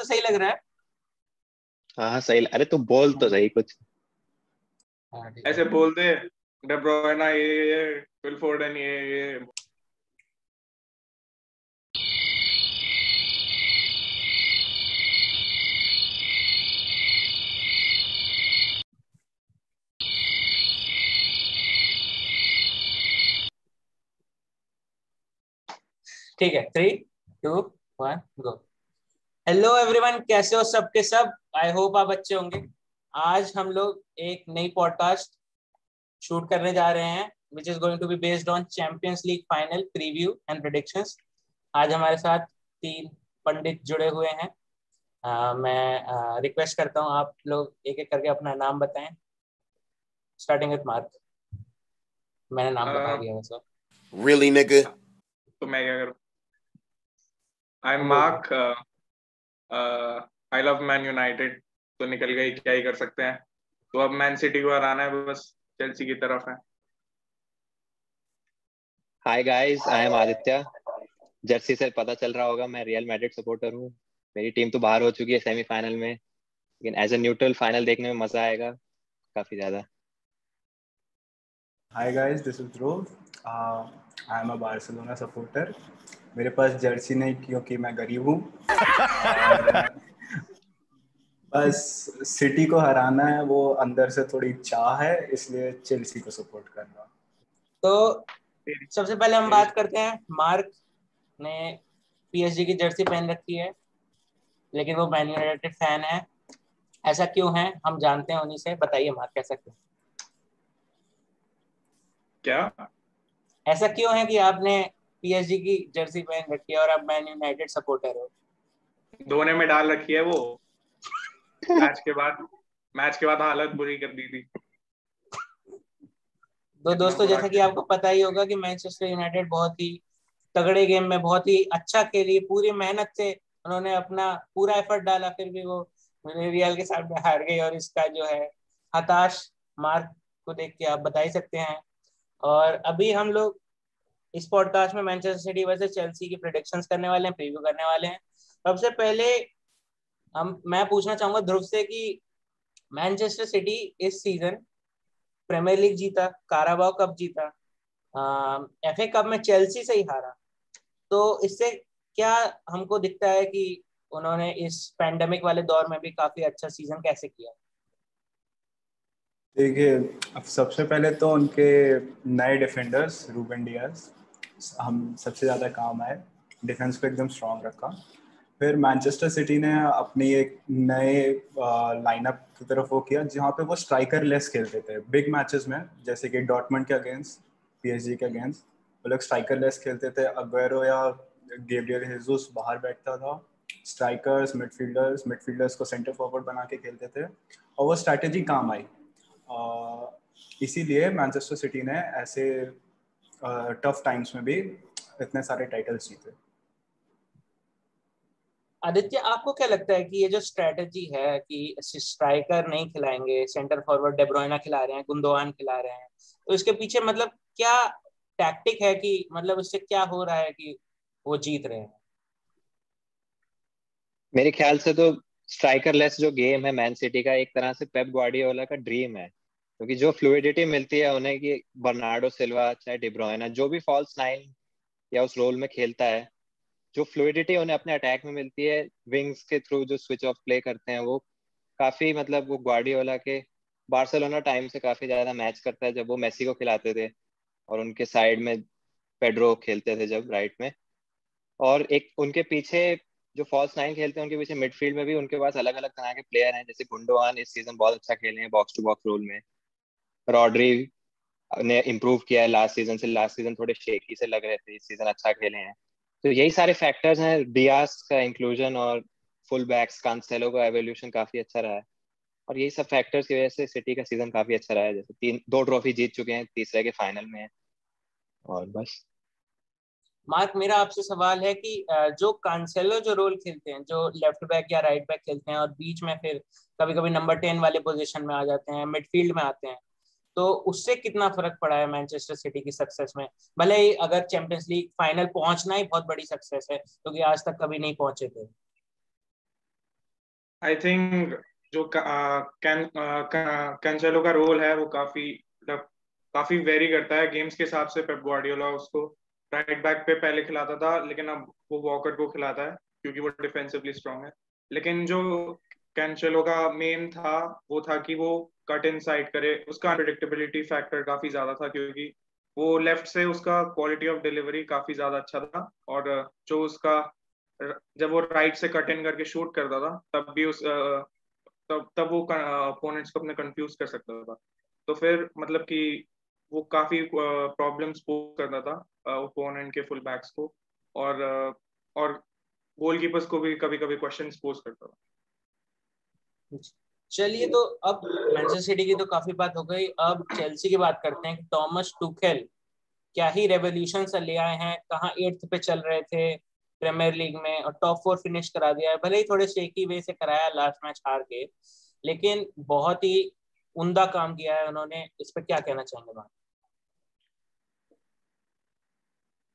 तो सही लग रहा है। हाँ हाँ सही अरे तू बोल तो सही कुछ। हाँ, ऐसे बोल दे डेब्रोयना ये ये फिल फोर्डन ये ये। ठीक है three two one go hello everyone कैसे हो सबके सब? आई होप आप अच्छे होंगे। आज हम लोग एक नई पॉडकास्ट शूट करने जा रहे हैं which is going to be based on Champions League final preview and predictions आज हमारे साथ तीन पंडित जुड़े हुए हैं। uh, मैं रिक्वेस्ट uh, करता हूँ आप लोग एक एक करके अपना नाम बताएँ। स्टार्टिंग विथ मार्क मैंने नाम बता दिया वैसे। Really, nigga? तो मैं क्या करूँ? I am Mark I love Man United तो निकल गई क्या ही कर सकते हैं? तो अब मैन सिटी को हराना है बस चेल्सी की तरफ़ है। Hi guys I am Aditya jersey से पता चल रहा होगा मैं रियल मैड्रिड सपोर्टर हूँ। मेरी टीम तो बाहर हो चुकी है सेमीफाइनल में। लेकिन एज ए न्यूट्रल फाइनल देखने में मज़ा आएगा काफ़ी ज़्यादा। Hi guys this is Dhruv I am a Barcelona supporter मेरे पास जर्सी नहीं क्योंकि मैं गरीब हूँ। बस सिटी को हराना है वो अंदर से थोड़ी चाह है इसलिए चेल्सी को सपोर्ट करना तो सबसे पहले हम बात करते हैं मार्क ने पीएसजी की जर्सी पहन रखी है लेकिन वो मैन यूनाइटेड फ़ैन है। ऐसा क्यों है? हम जानते हैं उन्हीं से। बताइए मार्क कैसा क्यों? क्या? ऐसा क्यों है कि आपने पीएसजी की जर्सी पहन रखी है और आप मैन यूनाइटेड सपोर्टर हो। धोने में डाल रखी है वो। मैच के बाद मैच के बाद हालत बुरी कर दी थी। दो दोस्तों जैसा कि आपको पता ही होगा कि मैनचेस्टर यूनाइटेड बहुत ही तगड़े गेम में बहुत ही अच्छा खेली। पूरी मेहनत से उन्होंने अपना पूरा एफर्ट डाला फिर भी वो रियल के सामने हार गई और इसका जो है हताश मार्क को देख के आप बता ही सकते हैं। और अभी हम लोग इस पॉडकास्ट में मैनचेस्टर सिटी वैसे चेल्सी की प्रोडिक्शंस करने वाले हैं प्रीव्यू करने वाले हैं। सबसे पहले हम, मैं पूछना चाहूँगा ध्रुव से कि मैनचेस्टर सिटी इस सीज़न प्रीमियर लीग जीता काराबाओ कप जीता एफ़ ए कप में चेल्सी से ही हारा। तो इससे क्या हमको दिखता है कि उन्होंने इस पैंडेमिक वाले दौर में भी काफ़ी अच्छा सीज़न कैसे किया? देखिए अब सबसे पहले तो उनके नए डिफेंडर्स रूबन डियाज हम सबसे ज़्यादा काम आए डिफेंस को एकदम स्ट्रांग रखा। फिर मैनचेस्टर सिटी ने अपनी एक नए लाइनअप की तरफ़ वो किया, जहाँ पे वो स्ट्राइकर लेस खेलते थे। बिग मैचेस में, जैसे कि डॉटमेंट के अगेंस्ट पीएसजी के अगेंस्ट वो लोग स्ट्राइकर लेस खेलते थे। अगवेरो या गेब्रियल हेजुस बाहर बैठता था। स्ट्राइकर्स मिडफील्डर्स मिडफील्डर्स को सेंटर फॉरवर्ड बना के खेलते थे। और वो स्ट्रैटेजी काम आई। इसीलिए मैनचेस्टर सिटी ने ऐसे टफ टाइम्स में भी इतने सारे टाइटल्स जीते। आदित्य आपको क्या लगता है कि ये जो स्ट्रेटजी है कि स्ट्राइकर नहीं खिलाएँगे सेंटर फॉरवर्ड डेब्रोइना खिला रहे हैं गुंदोवान खिला रहे हैं तो इसके पीछे मतलब क्या टैक्टिक है कि मतलब इससे क्या हो रहा है कि वो जीत रहे हैं? मेरे ख्याल से तो स्ट्राइकर लेस जो गेम है मैन सिटी का एक तरह से पेप ग्वार्डियोला का ड्रीम है। क्योंकि जो फ्लूडिटी मिलती है उन्हें कि बर्नार्डो सिल्वा चाहे डिब्रोइना जो भी फॉल्स नाइन या उस रोल में खेलता है, जो फ्लूडिटी उन्हें अपने अटैक में मिलती है विंग्स के थ्रू जो स्विच ऑफ़ प्ले करते हैं, वो काफ़ी मतलब वो ग्वार्डियोला के बार्सिलोना टाइम से काफ़ी ज़्यादा मैच करता है जब वो मेसी को खिलाते थे और उनके साइड में पेड्रो खेलते थे जब राइट में। और एक उनके पीछे जो फॉल्स नाइन खेलते हैं, उनके पीछे मिडफील्ड में भी उनके पास अलग अलग तरह के प्लेयर हैं, जैसे गुंडोवान इस सीज़न बहुत अच्छा खेले हैं बॉक्स टू बॉक्स रोल में। रॉड्री ने इम्प्रूव किया है लास्ट सीज़न से लास्ट सीज़न थोड़े शेकी से लग रहे थे, इस सीज़न अच्छा खेले हैं। तो यही सारे फैक्टर्स हैं डियास का इंक्लूजन और फुल बैक्स कांसेलो का एवोल्यूशन काफ़ी अच्छा रहा है। और यही सब फैक्टर्स की वजह से सिटी का सीज़न काफ़ी अच्छा रहा है, जैसे तीन, दो ट्रॉफी जीत चुके हैं, तीसरे के फाइनल में और बस। मार्क, मेरा आपसे सवाल है कि जो कांसेलो जो रोल खेलते हैं, जो लेफ़्ट बैक या राइट बैक खेलते हैं, और बीच में फिर कभी कभी नंबर टेन वाले पोजीशन में आ जाते हैं मिडफील्ड में आते हैं तो उससे कितना फ़र्क पड़ा है मैनचेस्टर सिटी की सक्सेस में? भले ही अगर चैंपियंस लीग फाइनल पहुँचना ही बहुत बड़ी सक्सेस है, क्योंकि तो आज तक कभी नहीं पहुँचे थे। आई थिंक जो कैंसेलो का रोल है, वो काफ़ी मतलब काफ़ी वेरी करता है गेम्स के हिसाब से पेप ग्वार्डियोला उसको राइट बैक पे पहले खिलाता था, लेकिन अब वो वॉकर को खिलाता है, क्योंकि वो डिफेंसिवली स्ट्रांग है। लेकिन जो कैंसेलो का मेन था, वो था कि वो कट इन साइड करे। उसका अनप्रिडिक्टेबिलिटी फैक्टर काफ़ी ज़्यादा था क्योंकि वो लेफ़्ट से उसका क्वालिटी ऑफ़ डिलीवरी काफ़ी ज़्यादा अच्छा था और जो उसका जब वो राइट से कट इन करके शूट करता था, तब भी उस तब तब वो अपोनेंट्स को अपने कंफ्यूज कर सकता था। तो फिर मतलब कि वो काफ़ी प्रॉब्लम्स पोज करता था ओपोनेंट के फुल बैक्स को और और गोलकीपर्स को भी कभी कभी क्वेश्चन पोज करता था। चलिए तो अब मैनचेस्टर सिटी की तो काफ़ी बात हो गई। अब चेल्सी की बात करते हैं। टॉमस टुखेल क्या ही रेवोल्यूशन ले आए हैं? कहाँ एट्थ पे चल रहे थे प्रीमियर लीग में? और टॉप फोर फिनिश करा दिया है। भले ही थोड़े शेकी वे से कराया लास्ट मैच हार के, लेकिन बहुत ही उमदा काम किया है उन्होंने। इस पर क्या कहना चाहेंगे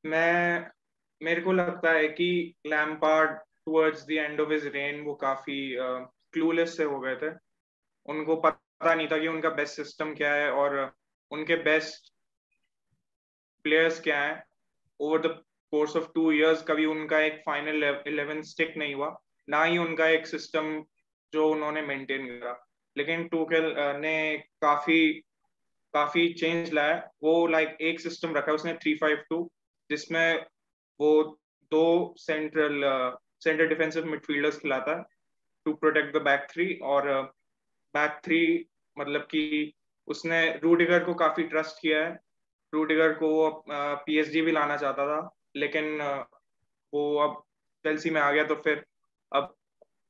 मैं, मेरे को लगता है कि Lampard towards the end of his reign वो काफ़ी क्लूलेस से हो गए थे। उनको पता नहीं था कि उनका बेस्ट सिस्टम क्या है और उनके बेस्ट प्लेयर्स क्या है। Over the course of two years कभी उनका एक फाइनल इलेवन स्टिक नहीं हुआ। ना ही उनका एक सिस्टम जो उन्होंने मेंटेन करा। लेकिन टूकेल ने काफ़ी काफ़ी चेंज लाया। वो लाइक एक सिस्टम रखा उसने थ्री फाइव टू जिसमें वो दो सेंट्रल सेंट्रल डिफेंसिव मिडफील्डर्स खिलाता है। To protect the back three और बैक थ्री मतलब कि उसने रूडिगर को काफ़ी ट्रस्ट किया है। रूडिगर को वो पीएसजी भी लाना चाहता था लेकिन वो अब चेल्सी में आ गया तो फिर अब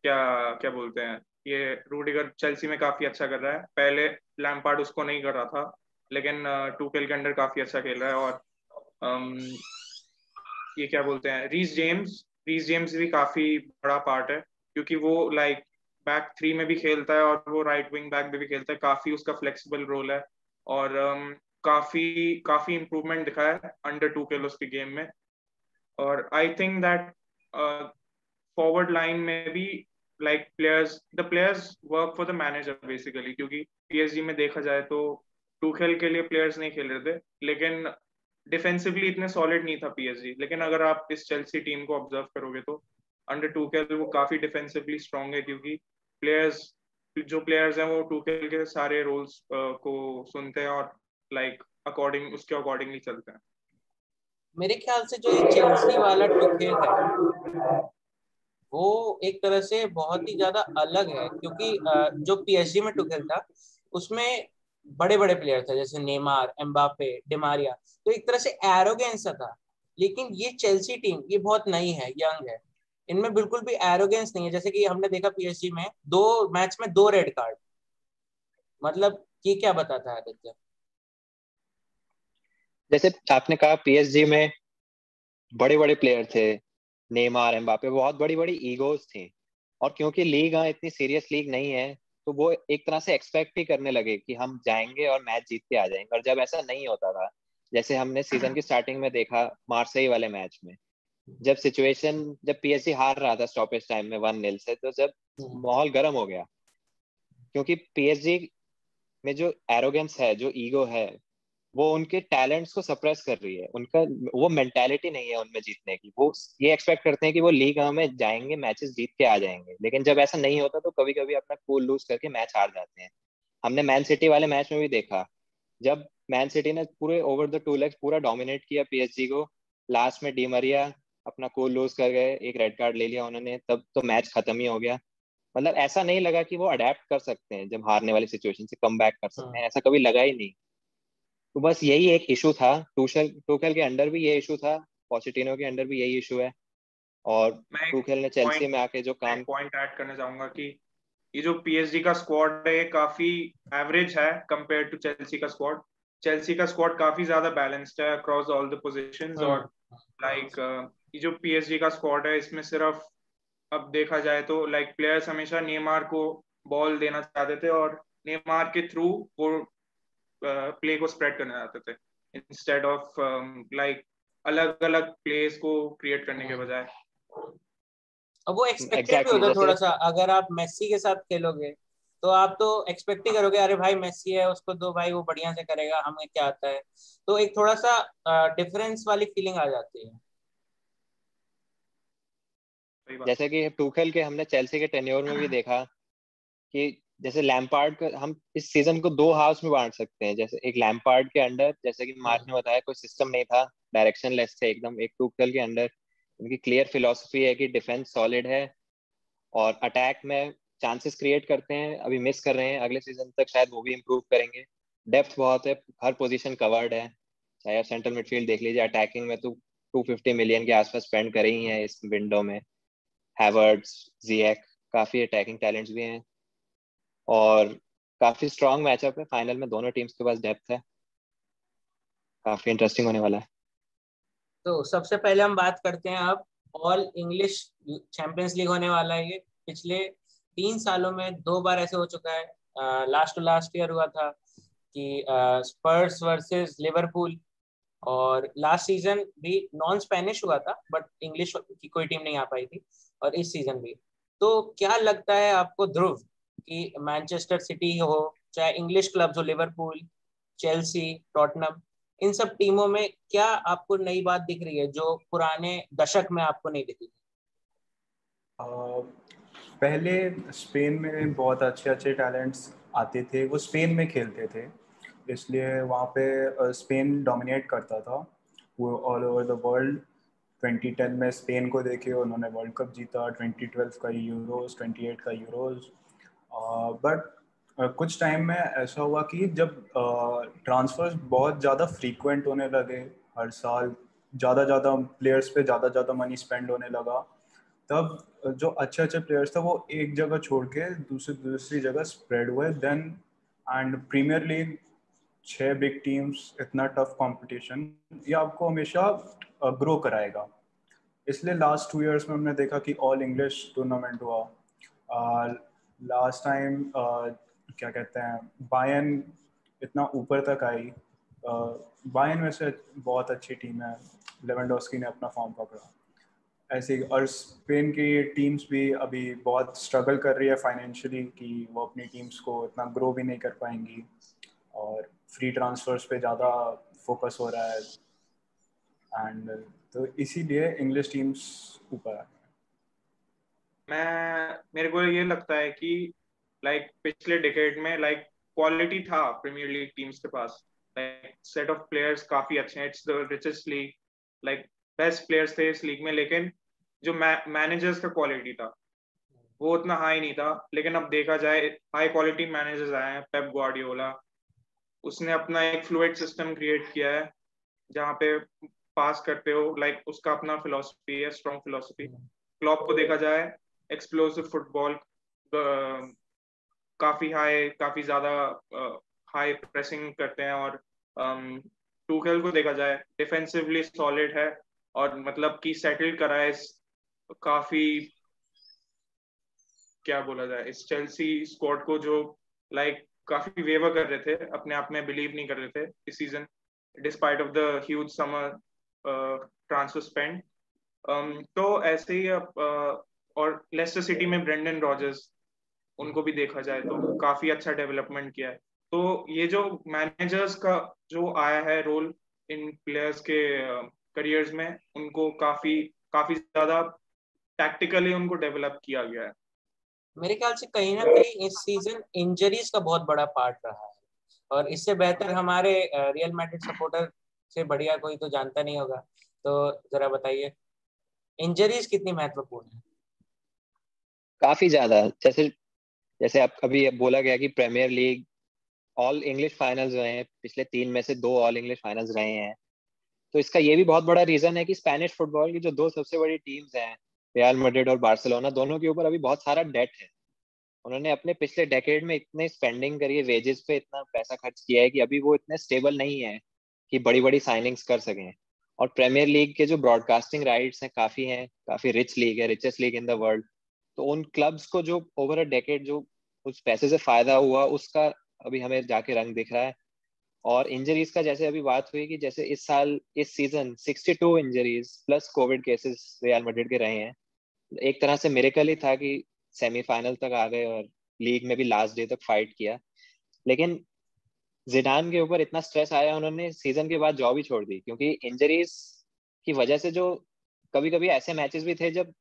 क्या क्या बोलते हैं ये रूडिगर चेल्सी में काफ़ी अच्छा कर रहा है। पहले लैम्पार्ड उसको नहीं कर रहा था लेकिन टूकेल के अंडर काफ़ी अच्छा खेल रहा है और um, ये क्या बोलते हैं रीस जेम्स रीस जेम्स भी काफ़ी बड़ा पार्ट है। क्योंकि वो लाइक बैक थ्री में भी खेलता है और वो राइट विंग बैक में भी खेलता है। काफ़ी उसका फ्लेक्सिबल रोल है और um, काफ़ी काफ़ी इम्प्रूवमेंट दिखा है अंडर टू के उसके गेम में। और I think that forward line में भी like players the players work for the manager basically क्योंकि पीएसजी में देखा जाए तो टू खेल के लिए प्लेयर्स नहीं खेल रहे थे लेकिन डिफेंसिवली इतने सॉलिड नहीं था पीएसजी लेकिन अगर आप इस चेल्सी टीम को ऑब्ज़र्व करोगे तो अंडर टू खेल वो काफ़ी डिफेंसिवली स्ट्रॉन्ग है क्योंकि प्लेयर्स जो प्लेयर्स हैं वो टूकेल के सारे रोल्स को सुनते हैं और लाइक अकॉर्डिंग उसके अकॉर्डिंगली चलते हैं। मेरे ख्याल से जो ये चेल्सी वाला टुकेल है, वो एक तरह से बहुत ही ज़्यादा अलग है क्योंकि जो पीएसजी में टुकेल था, उसमें बड़े बड़े प्लेयर थे, जैसे नेमार एम्बापे डिमारिया तो एक तरह से एरोगेंस था। लेकिन ये चेल्सी टीम ये बहुत नई है यंग है। इनमें बिल्कुल भी एरोगेंस नहीं है। जैसे कि हमने देखा पीएसजी में दो मैच में दो रेड कार्ड मतलब ये क्या बताता है आदित्य? जैसे आपने कहा पीएसजी में बड़े बड़े प्लेयर थे नेमार एम्बापे बहुत बड़ी बड़ी ईगोज थी। और क्योंकि लीग हाँ इतनी सीरियस लीग नहीं है तो वो एक तरह से एक्सपेक्ट ही करने लगे कि हम जाएँगे और मैच जीत के आ जाएँगे। और जब ऐसा नहीं होता था जैसे हमने सीज़न की स्टार्टिंग में देखा मार्सेई वाले मैच में जब सिचुएशन जब पीएससी हार रहा था स्टॉपेज टाइम में वन नील से तो जब माहौल गर्म हो गया। क्योंकि पीएसजी में जो एरोगेंस है जो ईगो है वो उनके टैलेंट्स को सप्रेस कर रही है। उनका वो मेंटालिटी नहीं है उनमें जीतने की। वो ये एक्सपेक्ट करते हैं कि वो लीग में जाएँगे मैचेस जीत के आ जाएँगे। लेकिन जब ऐसा नहीं होता तो कभी कभी अपना कूल लूज करके मैच हार जाते हैं। हमने मैन सिटी वाले मैच में भी देखा। जब मैन सिटी ने पूरे ओवर द टू लेग्स पूरा डोमिनेट किया पीएसजी को लास्ट में डीमरिया अपना कोल लूज कर गए एक रेड कार्ड ले लिया उन्होंने तब तो मैच खत्म ही हो गया मतलब ऐसा नहीं लगा कि वो अडेप्ट कर सकते हैं जब हारने वाली सिचुएशन से कम बैक कर सकते हैं हाँ। ऐसा कभी लगा ही नहीं तो बस यही एक इशू था टूशल टूखेल के अंडर भी ये इशू था पॉचिटिनो के अंडर भी यही इशू है और टूखेल ने चेल्सी में आके जो काम पॉइंट ऐड करना चाहूँगा कि ये जो पीएसजी का स्क्वाड है काफ़ी एवरेज है कंपेयर टू चेल्सी का स्क्वाड चेल्सी का स्क्वाड काफ़ी ज़्यादा बैलेंस्ड है अक्रॉस ऑल द पोजीशंस और लाइक हाँ। ये जो पीएसजी का स्क्वाड है इसमें सिर्फ़ अब देखा जाए तो लाइक प्लेयर्स हमेशा नेमार को बॉल देना चाहते थे और नेमार के थ्रू वो प्ले को स्प्रेड करना चाहते थे। इंस्टेड ऑफ़ लाइक अलग अलग प्लेस को क्रिएट करने के। बजाय। अब वो एक्सपेक्टेड exactly, भी होता है थोड़ा सा अगर आप मेसी के साथ खेलोगे तो आप तो एक्सपेक्ट ही करोगे अरे भाई मेसी है उसको दो भाई वो बढ़िया से करेगा हमें क्या आता है? तो एक थोड़ा सा डिफरेंस वाली फीलिंग आ जाती है। जैसे कि टूखेल के हमने चेल्सी के टेन्योर में भी देखा कि जैसे लैम्पार्ड का हम इस सीज़न को दो हाउस में बांट सकते हैं। जैसे एक लैम्पार्ड के अंडर जैसे कि मार्च ने बताया कोई सिस्टम नहीं था डायरेक्शन लेस थे एकदम एक टूखेल के अंडर उनकी क्लियर फिलोसफी है कि डिफेंस सॉलिड है और अटैक में चांसेस क्रिएट करते हैं अभी मिस कर रहे हैं। अगले सीज़न तक शायद वो भी इम्प्रूव करेंगे। डेप्थ बहुत है हर पोजीशन कवर्ड है। चाहे आप सेंट्रल मिडफील्ड देख लीजिए अटैकिंग में तो 250 मिलियन के आसपास स्पेंड कर ही हैं इस विंडो में। हैवर्ड्स जियक काफ़ी अटैकिंग टैलेंट्स भी हैं। और काफ़ी स्ट्रॉन्ग मैचअप है। फाइनल में दोनों टीम्स के पास डेप्थ है। काफ़ी इंटरेस्टिंग होने वाला है। तो सबसे पहले हम बात करते हैं अब ऑल इंग्लिश चैंपियंस लीग होने वाला है ये। पिछले तीन सालों में दो बार ऐसे हो चुका है। लास्ट टू लास्ट ईयर हुआ था कि स्पर्स वर्सेस लिवरपूल और लास्ट सीज़न भी नॉन स्पेनिश हुआ था बट इंग्लिश की कोई टीम नहीं आ पाई थी। और इस सीज़न भी। तो क्या लगता है आपको ध्रुव कि मैनचेस्टर सिटी हो, चाहे इंग्लिश क्लब्स हो लिवरपूल चेल्सी टॉटनम इन सब टीमों में क्या आपको नई बात दिख रही है जो पुराने दशक में आपको नहीं दिखी? पहले स्पेन में बहुत अच्छे अच्छे टैलेंट्स आते थे। वो स्पेन में खेलते थे, इसलिए वहाँ पे स्पेन डोमिनेट करता था। वो ऑल ओवर द वर्ल्ड 2010 में स्पेन को देखे उन्होंने वर्ल्ड कप जीता 2012 का यूरोस 28 का यूरोस। बट Uh, कुछ टाइम में ऐसा हुआ कि जब ट्रांसफर्स uh, बहुत ज़्यादा फ्रीक्वेंट होने लगे हर साल ज़्यादा ज़्यादा प्लेयर्स पे ज़्यादा ज़्यादा मनी स्पेंड होने लगा तब जो अच्छे अच्छे प्लेयर्स थे वो एक जगह छोड़ के दूसरी दूसरी जगह स्प्रेड हुए देन एंड प्रीमियर लीग छः बिग टीम्स इतना टफ कंपटीशन ये आपको हमेशा ग्रो कराएगा। इसलिए लास्ट टू इयर्स में हमने देखा कि ऑल इंग्लिश टूर्नामेंट हुआ। लास्ट टाइम क्या कहते हैं बायन इतना ऊपर तक आई। बायन वैसे बहुत अच्छी टीम है। लेवेंडोस्की ने अपना फॉर्म पकड़ा। ऐसे और स्पेन की टीम्स भी अभी बहुत स्ट्रगल कर रही है फाइनेंशियली कि वो अपनी टीम्स को इतना ग्रो भी नहीं कर पाएँगी। और फ्री ट्रांसफर्स पे ज़्यादा फोकस हो रहा है। एंड तो इसीलिए इंग्लिश टीम्स ऊपर आ मैं, मेरे को ये लगता है कि लाइक पिछले डिकेड में लाइक क्वालिटी था प्रीमियर लीग टीम्स के पास। लाइक सेट ऑफ़ प्लेयर्स काफ़ी अच्छे हैं। It's the richest league like best players थे इस लीग में, लेकिन जो मैनेजर्स का क्वालिटी था, वो उतना हाई नहीं था। लेकिन अब देखा जाए हाई क्वालिटी मैनेजर्स आए हैं पेप ग्वार्डियोला उसने अपना एक फ्लूड सिस्टम क्रिएट किया है, जहाँ पे पास करते हो लाइक like, उसका अपना फिलोसफी है स्ट्रॉन्ग फिलोसफी क्लॉप को देखा जाए एक्सप्लोसिव फुटबॉल काफ़ी हाई काफ़ी ज़्यादा हाई प्रेसिंग करते हैं और टूखेल को देखा जाए डिफेंसिवली सॉलिड है और मतलब कि सेटल करा है काफ़ी क्या बोला जाए इस चेल्सी स्क्वाड को जो लाइक काफ़ी वेवर कर रहे थे अपने आप में बिलीव नहीं कर रहे थे इस season despite of the huge summer transfer spend. तो ऐसे ही uh, और लेस्टर सिटी में ब्रेंडन रॉजर्स उनको भी देखा जाए तो काफ़ी अच्छा डेवलपमेंट किया है। तो ये जो मैनेजर्स का जो आया है रोल इन प्लेयर्स के करियर्स में उनको काफ़ी काफ़ी ज़्यादा टैक्टिकली उनको डेवलप किया गया है। मेरे ख्याल से कहीं ना कहीं इस सीज़न इंजरीज का बहुत बड़ा पार्ट रहा है। और इससे बेहतर हमारे रियल मैड्रिड सपोर्टर से बढ़िया कोई तो जानता नहीं होगा। तो जरा बताइए इंजरीज कितनी महत्वपूर्ण है? काफ़ी ज़्यादा। जैसे जैसे आप, अभी बोला गया कि Premier League all English finals रहे हैं। पिछले तीन में से दो ऑल इंग्लिश फाइनल्स रहे हैं। तो इसका ये भी बहुत बड़ा रीजन है कि स्पेनिश फुटबॉल की जो दो सबसे बड़ी टीम्स हैं रियल मैड्रिड और बार्सिलोना दोनों के ऊपर अभी बहुत सारा डेट है। उन्होंने अपने पिछले डेकेड में इतने स्पेंडिंग करी है वेजेस पे इतना पैसा खर्च किया है कि अभी वो इतने स्टेबल नहीं है। कि बड़ी बड़ी साइनिंग्स कर सकें। और प्रीमियर लीग के जो ब्रॉडकास्टिंग राइट्स हैं, काफ़ी हैं, काफ़ी रिच लीग है richest league in the world तो उन क्लब्स को जो ओवर अ डेकेड जो उस पैसे से फ़ायदा हुआ, उसका अभी हमें जाके रंग दिख रहा है। और इंजरीज का जैसे अभी बात हुई कि जैसे इस साल, इस season 62 injuries plus Covid cases Real Madrid के रहे हैं। एक तरह से मेरेकल ही था कि सेमीफाइनल तक आ गए और लीग में भी लास्ट डे तक फाइट किया। लेकिन जिडान के ऊपर इतना स्ट्रेस आया उन्होंने सीज़न के बाद जॉब ही छोड़ दी क्योंकि इंजरीज की वजह से जो कभी कभी ऐसे मैचेस भी थे जब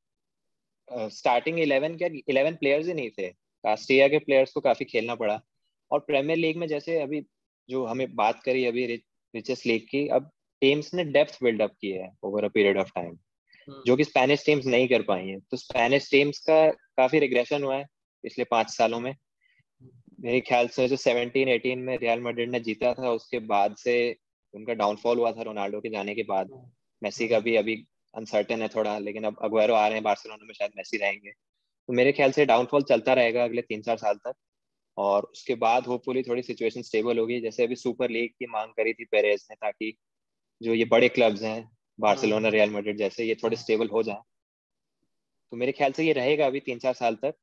स्टार्टिंग इलेवन के इलेवन प्लेयर्स ही नहीं थे। कास्टिया के प्लेयर्स को काफ़ी खेलना पड़ा। और प्रीमियर लीग में जैसे अभी जो हमें बात करी अभी रिचेस लीग की अब टीम्स ने डेप्थ बिल्डअप की है over a period of time जो कि स्पेनिश टीम्स नहीं कर पाई हैं। तो स्पेनिश टीम्स का काफ़ी रिग्रेशन हुआ है पिछले पाँच सालों में। मेरे ख्याल से जो 17 18 में रियल मैड्रिड ने जीता था उसके बाद से उनका डाउनफॉल हुआ था रोनाल्डो के जाने के बाद। मेसी का भी अभी अनसर्टेन है थोड़ा लेकिन अब अगुएरो आ रहे हैं बार्सिलोना में शायद मेसी रहेंगे। तो मेरे ख्याल से डाउनफॉल चलता रहेगा अगले तीन चार साल तक। और उसके बाद होपफुली थोड़ी सिचुएशन स्टेबल होगी। जैसे अभी सुपर लीग की मांग करी थी पेरेज ने ताकि जो ये बड़े क्लब्स हैं बार्सिलोना रियल मैड्रिड जैसे ये थोड़े स्टेबल हो जाए। तो मेरे ख्याल से ये रहेगा अभी तीन चार साल तक।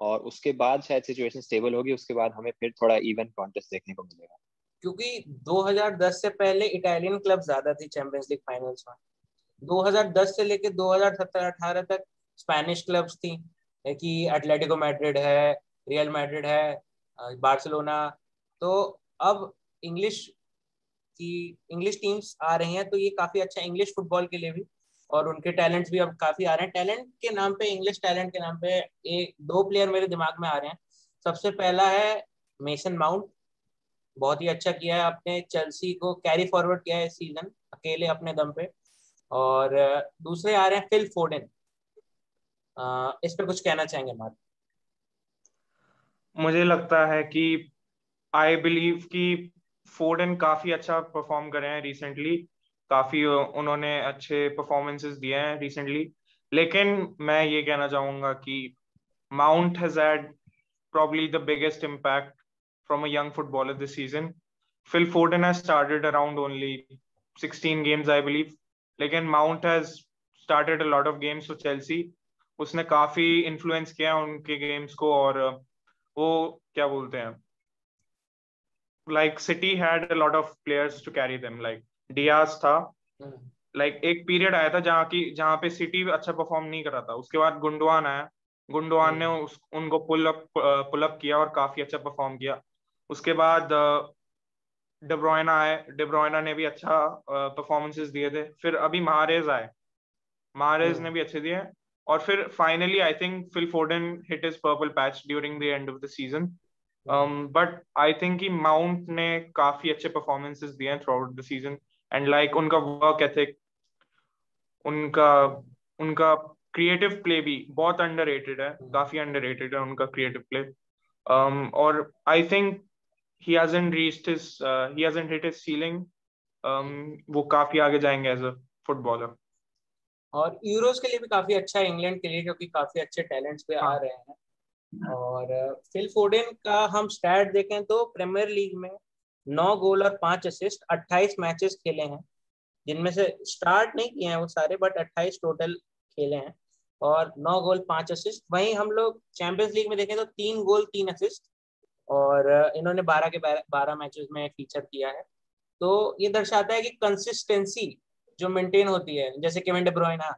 और उसके बाद शायद सिचुएशन स्टेबल होगी, उसके बाद हमें फिर थोड़ा इवन कॉन्टेस्ट देखने को मिलेगा। क्योंकि 2010 से पहले इटालियन क्लब ज़्यादा थी चैंपियंस लीग फाइनल्स में। 2010 से लेकर 2017-18 तक स्पेनिश क्लब्स थी कि एटलेटिको मैड्रिड है रियल मैड्रिड है बार्सिलोना तो अब इंग्लिश की इंग्लिश टीम्स आ रही हैं तो ये काफ़ी अच्छा इंग्लिश फुटबॉल के लिए भी और उनके टैलेंट्स भी अब काफ़ी आ रहे हैं। टैलेंट के नाम पे इंग्लिश टैलेंट के नाम पे एक दो प्लेयर मेरे दिमाग में आ रहे हैं। सबसे पहला है मेसन माउंट बहुत ही अच्छा किया है अपने चेल्सी को कैरी फॉरवर्ड किया है इस सीज़न अकेले अपने दम पे। और दूसरे आ रहे हैं फिल फोर्डन इस पर कुछ कहना चाहेंगे, मार्क? मुझे लगता है कि आई बिलीव कि फोर्डन काफ़ी अच्छा परफॉर्म करे हैं रिसेंटली काफ़ी उन्होंने अच्छे परफॉर्मेंसेस दिए हैं रिसेंटली लेकिन मैं ये कहना चाहूँगा कि Mount has had probably the biggest impact from a young footballer this season. Phil Foden has started around only 16 games, I believe. लेकिन Mount has started a lot of games for Chelsea उसने काफ़ी influence किया उनके games को और वो क्या बोलते हैं like City had a lot of players to carry them like Dias था। लाइक like, एक पीरियड आया था जहाँ की जहाँ पे सिटी अच्छा परफॉर्म नहीं कर रहा था। उसके बाद गुंडवान आया। गुंडवान ने उस, उनको पुल अप पुल अप किया और काफ़ी अच्छा परफॉर्म किया। उसके बाद डेब्रोइना आए। डेब्रोइना ने भी अच्छा परफॉर्मेंसेस दिए थे। फिर अभी महारेज आए। महारेज ने भी अच्छे दिए। और फिर finally I think Phil Foden hit his purple patch during the end of the season but I think कि माउंट ने काफ़ी अच्छे परफॉर्मेंसेस दिए हैं throughout the season and like like, उनका वर्क एथिक उनका उनका क्रिएटिव प्ले भी बहुत अंडर है काफ़ी अंडर है उनका क्रिएटिव प्ले um, और I think he hasn't reached his uh, he hasn't hit his ceiling. Um, वो काफ़ी आगे जाएँगे एज अ फुटबॉलर और यूरोस के लिए भी काफ़ी अच्छा है इंग्लैंड के लिए क्योंकि काफ़ी अच्छे टैलेंट्स पे हाँ. आ रहे हैं। और फिल फोर्डन का हम स्टैट देखें तो प्रीमियर लीग में नौ गोल और पाँच असिस्ट 28 मैचेस खेले हैं। जिनमें से स्टार्ट नहीं किए हैं वो सारे बट 28 टोटल खेले हैं। और नौ गोल, पाँच असिस्ट वहीं हम लोग चैंपियंस लीग में देखें तो तीन गोल, तीन असिस्ट और इन्होंने बारह के बारह मैचेस में फीचर किया है। तो ये दर्शाता है कि कंसिस्टेंसी जो मेंटेन होती है, जैसे केविन डेब्रोइना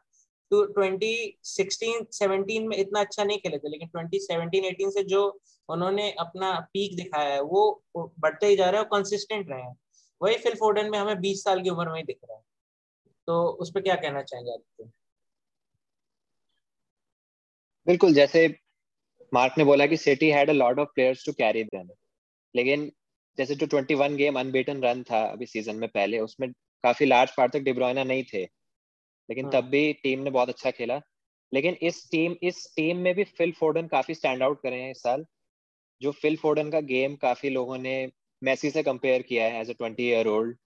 तो 2016 17 में इतना अच्छा नहीं खेले थे, लेकिन 2017 18 से जो उन्होंने अपना पीक दिखाया है, वो बढ़ते ही जा रहा है और कंसिस्टेंट रहे हैं। वही फिल फोर्डन में हमें 20 साल की उम्र में ही दिख रहा है। तो उस पर क्या कहना चाहेंगे आप? बिल्कुल, जैसे मार्क ने बोला कि City had a lot of players to carry them लेकिन जैसे जो 21 गेम अनबीटन रन था अभी सीज़न में पहले, उसमें काफ़ी लार्ज पार्ट तक डिब्रोइना नहीं थे। लेकिन हाँ। तब भी टीम ने बहुत अच्छा खेला। लेकिन इस टीम इस टीम में भी फिल फोर्डन काफ़ी स्टैंड आउट करे हैं इस साल जो फिल फोर्डन का गेम काफ़ी लोगों ने मेसी से कंपेयर किया है as a twenty year old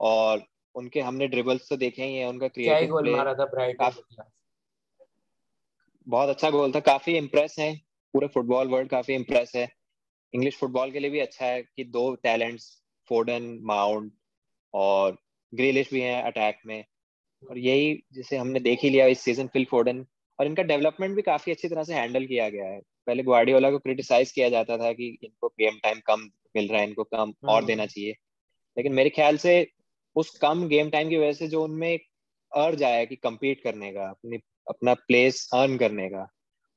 और उनके हमने ड्रिबल्स तो देखे ही हैं उनका क्रिएटिव प्ले मारा था काफ़ी बहुत अच्छा गोल था काफ़ी इम्प्रेस है पूरे फुटबॉल वर्ल्ड काफ़ी इम्प्रेस है। इंग्लिश फुटबॉल के लिए भी अच्छा है कि दो टैलेंट्स फोर्डन माउंट और ग्रीलिश भी हैं अटैक में। और यही जिसे हमने देख ही लिया इस सीज़न फिल फोर्डन और इनका डेवलपमेंट भी काफ़ी अच्छी तरह से हैंडल किया गया है। पहले ग्वाडियोला को क्रिटिसाइज किया जाता था कि इनको गेम टाइम कम मिल रहा है इनको कम और हम्म। देना चाहिए। लेकिन मेरे ख्याल से उस कम गेम टाइम की वजह से जो उनमें एक अर्ज़ आया कि कम्पीट करने का अपनी अपना प्लेस अर्न करने का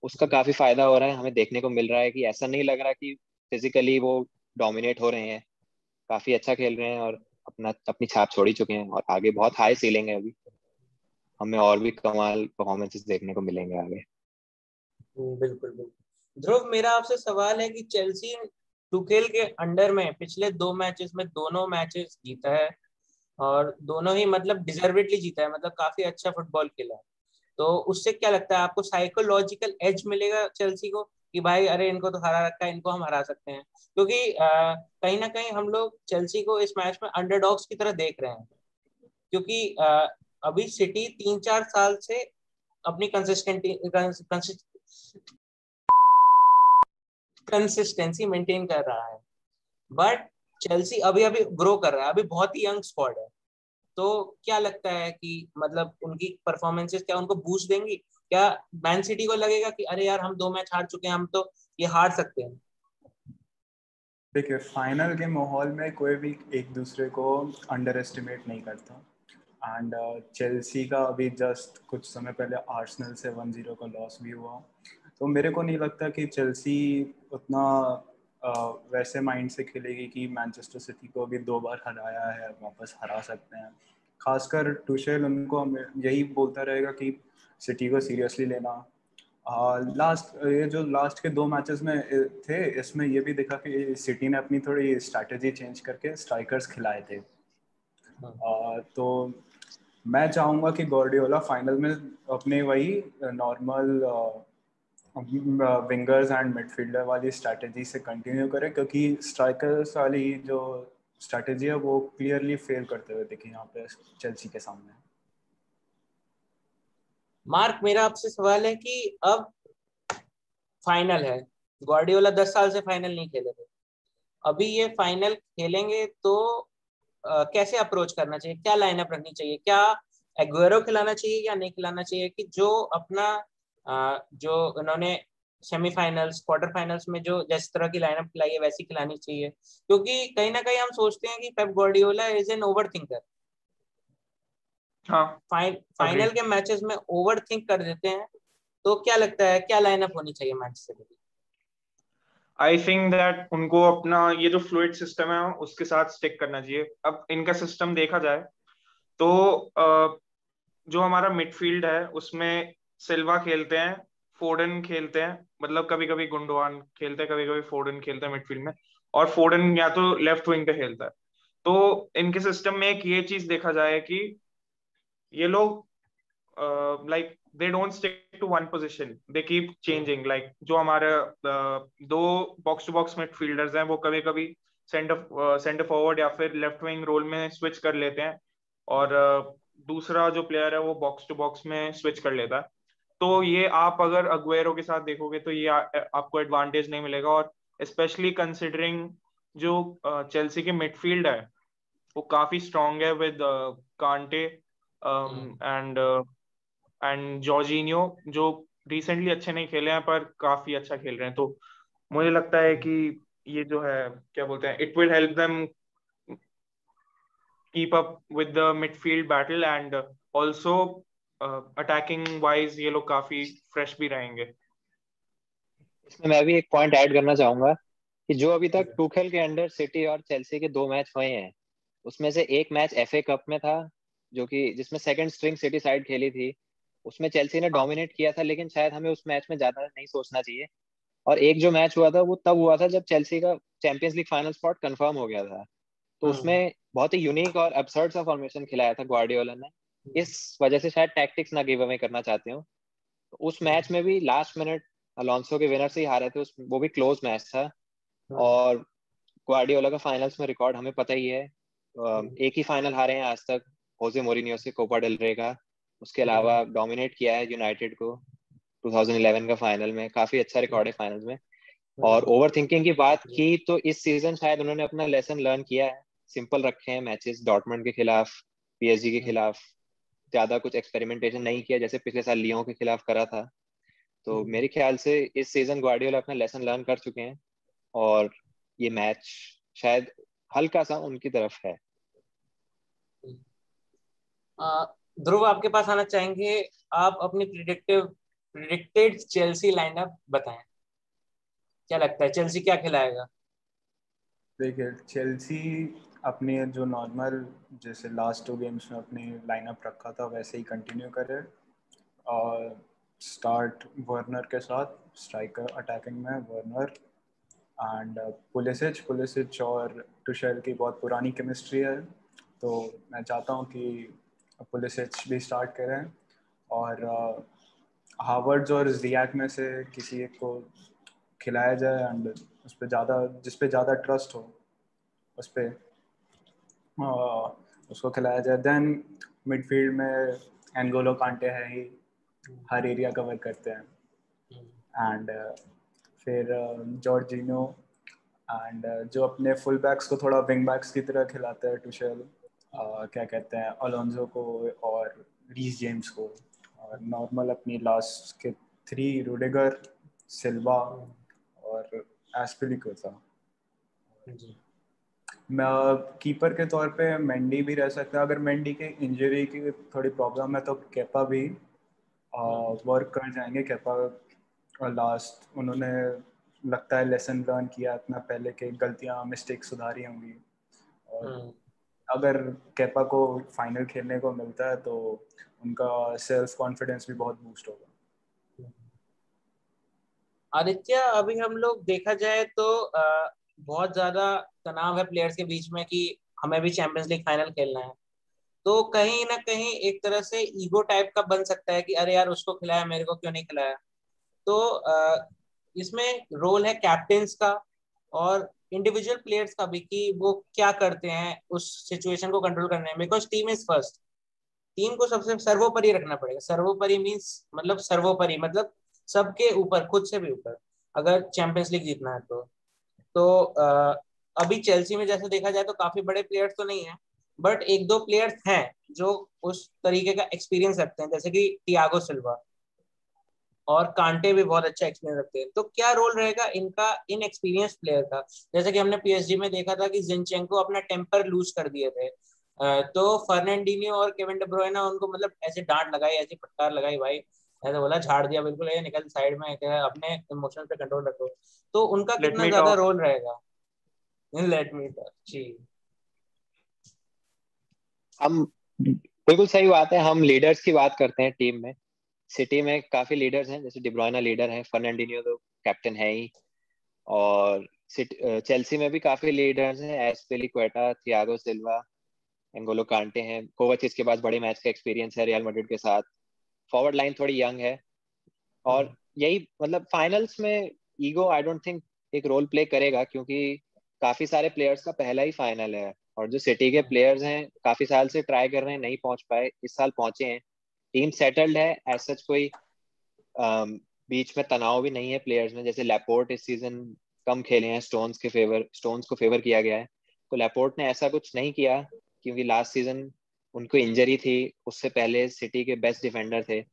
उसका काफ़ी फ़ायदा हो रहा है। हमें देखने को मिल रहा है कि ऐसा नहीं लग रहा कि फिजिकली वो डोमिनेट हो रहे हैं। काफ़ी अच्छा खेल रहे हैं और अपना अपनी छाप छोड़ ही चुके हैं और आगे बहुत हाई सीलिंग है अभी। हमें और भी कमाल परफॉर्मेंसेस देखने को मिलेंगे आगे। हम्म, बिल्कुल बिल्कुल। ध्रुव मेरा आपसे सवाल है कि चेल्सी टुकेल के अंडर में पिछले दो मैचेस में दोनों मैचेस जीता है और दोनों ही मतलब डिजर्वेडली जीता है मतलब काफ़ी अच्छा फुटबॉल खेला है। तो उससे क्या लगता है आपको साइकोलॉजिकल एज मिलेगा चेल्सी को कि भाई अरे इनको तो हरा रखा है इनको हम हरा सकते हैं? क्योंकि कहीं ना कहीं हम लोग चेल्सी को इस मैच में अंडरडॉग्स की तरह देख रहे हैं। क्योंकि अभी सिटी तीन चार साल से अपनी कंसिस्टेंसी मेंटेन कर रहा है। बट चेल्सी अभी अभी ग्रो कर रहा है। अभी बहुत ही यंग स्क्वाड है। तो क्या लगता है कि मतलब उनकी परफॉर्मेंसेस क्या उनको बूस्ट देंगी? क्या मैन सिटी को लगेगा कि अरे यार, हम दो मैच हार चुके हैं, हम तो ये हार सकते हैं? देखिए फाइनल के माहौल में कोई भी एक दूसरे को अंडर एस्टिमेट नहीं करता। एंड चेल्सी uh, का अभी जस्ट कुछ समय पहले आर्सनल से वन ज़ीरो का लॉस भी हुआ। तो मेरे को नहीं लगता कि चेल्सी उतना uh, वैसे माइंड से खेलेगी कि मैनचेस्टर सिटी को अभी दो बार हराया है वापस हरा सकते हैं। खासकर टूशेल उनको यही बोलता रहेगा कि सिटी को सीरियसली लेना। लास्ट ये जो लास्ट के दो मैचेस में थे इसमें ये भी देखा कि सिटी ने अपनी थोड़ी स्ट्रैटेजी चेंज करके स्ट्राइकर्स खिलाए थे। हाँ। तो मैं चाहूँगा कि गॉर्डियोला फाइनल में अपने वही नॉर्मल विंगर्स एंड मिडफील्डर वाली स्ट्रैटेजी से कंटिन्यू करे, क्योंकि स्ट्राइकर्स वाली जो स्ट्रैटेजी है, वो क्लियरली फेल करते हुए दिखे यहाँ पे चेल्सी के सामने। मार्क, मेरा आपसे सवाल है कि अब फाइनल है। ग्वार्डियोला दस साल से फाइनल नहीं खेले थे। अभी ये फाइनल खेलेंगे तो कैसे अप्रोच करना चाहिए? क्या लाइनअप रखनी चाहिए? क्या एग्वेरो खिलाना चाहिए या नहीं खिलाना चाहिए कि जो अपना जो उन्होंने सेमीफाइनल्स क्वार्टर फाइनल्स में जो जिस तरह की लाइनअप खिलाई है वैसी खिलानी चाहिए। क्योंकि कहीं ना कहीं हम सोचते हैं कि Pep Guardiola is an over thinker हाँ फाइन, फाइनल के मैचेस में ओवर थिंक कर देते हैं तो क्या लगता है क्या लाइनअप होनी चाहिए मैच से आई थिंक दैट उनको अपना ये जो फ्लूड सिस्टम है, उसके साथ स्टिक करना चाहिए। अब इनका सिस्टम देखा जाए तो जो हमारा मिडफील्ड है, उसमें सिल्वा खेलते हैं, फोर्डन खेलते हैं मतलब कभी कभी गुंडवान खेलते हैं कभी कभी फोर्डन खेलते हैं मिडफील्ड में, और फोर्डन या तो लेफ़्ट विंग पे खेलता है। तो इनके सिस्टम में एक ये चीज़ देखा जाए कि ये लोग like they don't stick to one position they keep changing like जो हमारे दो बॉक्स टू बॉक्स मिडफील्डर्स हैं वो कभी कभी सेंटर सेंटर फॉरवर्ड या फिर लेफ़्ट विंग रोल में स्विच कर लेते हैं और uh, दूसरा जो प्लेयर है वो बॉक्स टू बॉक्स में स्विच कर लेता है। तो ये आप अगर अग्वेरो के साथ देखोगे तो ये आ, आपको एडवांटेज नहीं मिलेगा और स्पेशली कंसिडरिंग जो चेल्सी की मिडफील्ड है वो काफ़ी स्ट्रांग है with Kante and and Jorginho, जो रिसेंटली अच्छे नहीं खेले हैं, पर काफ़ी अच्छा खेल रहे हैं। तो मुझे लगता है कि ये जो है, क्या बोलते हैं it will help them keep up with the midfield battle and also attacking wise ये लोग काफ़ी फ्रेश भी रहेंगे। इसमें मैं भी एक पॉइंट ऐड करना चाहूँगा कि जो अभी तक टूखेल के अंडर सिटी और चेल्सी के दो मैच हुए हैं, उसमें से एक मैच एफए कप में था, जो कि जिसमें सेकंड स्ट्रिंग सिटी साइड खेली थी। उसमें चेल्सी ने डोमिनेट किया था लेकिन शायद हमें उस मैच में ज़्यादा नहीं सोचना चाहिए। और एक जो मैच हुआ था वो तब हुआ था जब चेल्सी का Champions League final spot confirm हो गया था। तो हाँ। उसमें बहुत ही यूनिक और अबसर्ड सा फॉर्मेशन खिलाया था ग्वार्डियोला ने। इस वजह से शायद टैक्टिक्स ना गिव अवे करना चाहते हो। तो उस मैच में भी लास्ट मिनट अलोंसो के विनर से ही हारे थे उस वो भी क्लोज मैच था। हाँ। और ग्वार्डियोला का फाइनल्स में रिकॉर्ड हमें पता ही है। हाँ। एक ही फाइनल हारे हैं आज तक होजे मोरिनियो से कोपा डेल रे का। उसके अलावा डोमिनेट किया है यूनाइटेड को 2011 का फाइनल में काफ़ी अच्छा रिकॉर्ड है फाइनल्स में। और ओवर थिंकिंग की बात की तो इस सीज़न शायद उन्होंने अपना लेसन लर्न किया है। सिंपल रखे हैं मैचेस डॉटमंड के खिलाफ पीएसजी के खिलाफ ज़्यादा कुछ एक्सपेरिमेंटेशन नहीं किया जैसे पिछले साल लियो के खिलाफ करा था। तो हम्म। मेरे ख्याल से इस सीज़न ग्वार्डियोला अपना लेसन लर्न कर चुके हैं और ये मैच शायद हल्का सा उनकी तरफ़ है। आ, ध्रुव आपके पास आना चाहेंगे, आप अपनी प्रिडिक्टिव प्रिडिक्टेड चेल्सी लाइनअप बताएँ। क्या लगता है चेल्सी क्या खिलाएगा? देखिए चेल्सी अपने जो नॉर्मल जैसे लास्ट टू गेम्स में अपनी लाइनअप रखा था, वैसे ही कंटिन्यू करे और स्टार्ट वर्नर के साथ स्ट्राइकर अटैकिंग में वर्नर एंड पुलिसिच पुलिसिच और टुशेल की बहुत पुरानी केमिस्ट्री है। तो मैं चाहता हूँ कि पुलिसिच भी स्टार्ट करें। और हावर्ड्स और जियाक में से किसी एक को खिलाया जाए एंड उस पर ज़्यादा, जिस पे ज़्यादा ट्रस्ट हो, उस पर उसको खिलाया जाए। देन मिडफील्ड में एनगोलो कांटे है ही, हर एरिया कवर करते हैं। एंड फिर जॉर्जिनो एंड जो अपने फुल बैक्स को थोड़ा विंग बैक्स की तरह खिलाते हैं टूशेल क्या कहते हैं अलोंजो को और रीस जेम्स को। और नॉर्मल अपनी लास्ट के थ्री रुडेगर सिल्वा और एस्पिलिको था। मैं कीपर के तौर पे मेंडी भी रह सकता है। अगर मेंडी के इंजरी की थोड़ी प्रॉब्लम है तो केपा भी वर्क कर जाएँगे। केपा लास्ट उन्होंने लगता है लेसन लर्न किया अपना पहले के गलतियाँ मिस्टेक सुधारी होंगी। और हम्म। अगर केपा को फाइनल खेलने को मिलता है तो उनका सेल्फ कॉन्फिडेंस भी बहुत बूस्ट होगा। आदित्य, अभी हम लोग देखा जाए तो बहुत ज़्यादा तनाव है प्लेयर्स के बीच में कि हमें भी चैंपियंस लीग फाइनल खेलना है। तो कहीं ना कहीं एक तरह से ईगो टाइप का बन सकता है कि अरे यार, उसको खिलाया, मेरे को क्यों नहीं खिलाया? तो इसमें रोल है कैप्टन्स का और इंडिविजुअल प्लेयर्स का भी कि वो क्या करते हैं उस सिचुएशन को कंट्रोल करने में। Because team is first team को सबसे सर्वोपरि रखना पड़ेगा। सर्वोपरि मीन्स मतलब सर्वोपरि मतलब सबके ऊपर खुद से भी ऊपर। अगर चैंपियंस लीग जीतना है तो। तो आ, अभी चेल्सी में जैसे देखा जाए तो काफ़ी बड़े प्लेयर्स तो नहीं है बट एक दो प्लेयर्स हैं जो उस तरीके का एक्सपीरियंस रखते हैं। जैसे कि टियागो सिल्वा और कांटे भी बहुत अच्छा एक्सपीरियंस रखते हैं। तो क्या रोल रहेगा इनका इन एक्सपीरियंस प्लेयर का? जैसे कि हमने पीएसजी में देखा था कि जिनचेंको अपना टेम्पर लूज कर दिए थे। तो फर्नांडिनियो और केविन डेब्रोइना उनको मतलब ऐसे डांट लगाई ऐसी फटकार लगाई भाई ऐसे बोला झाड़ दिया बिल्कुल ये निकल साइड में अपने इमोशन पे कंट्रोल रखो। तो उनका कितना ज़्यादा रोल रहेगा? इन लेट मी जी। हम बिल्कुल सही बात है हम लीडर्स की बात करते हैं टीम में। सिटी में काफ़ी लीडर्स हैं जैसे डिब्रोइना लीडर है फर्नांडिनियो तो कैप्टन है ही। और चेल्सी में भी काफ़ी लीडर्स हैं Azpilicueta Thiago Silva N'Golo Kante हैं। कोवचिस के पास बड़े मैच का एक्सपीरियंस है रियल मैड्रिड के साथ। फॉरवर्ड लाइन थोड़ी यंग है। और हम्म। यही मतलब फाइनल्स में ईगो आई डोंट थिंक एक रोल प्ले करेगा क्योंकि काफ़ी सारे प्लेयर्स का पहला ही फाइनल है। और जो सिटी के प्लेयर्स हैं काफ़ी साल से ट्राई कर रहे हैं नहीं पहुँच पाए इस साल पहुँचे हैं। टीम सेटल्ड है एज सच कोई um, बीच में तनाव भी नहीं है प्लेयर्स में जैसे लेपोर्ट इस सीज़न कम खेले हैं स्टोन्स के फेवर स्टोन्स को फेवर किया गया है। तो लेपोर्ट ने ऐसा कुछ नहीं किया क्योंकि लास्ट सीज़न उनको इंजरी थी उससे पहले सिटी के बेस्ट डिफेंडर थे।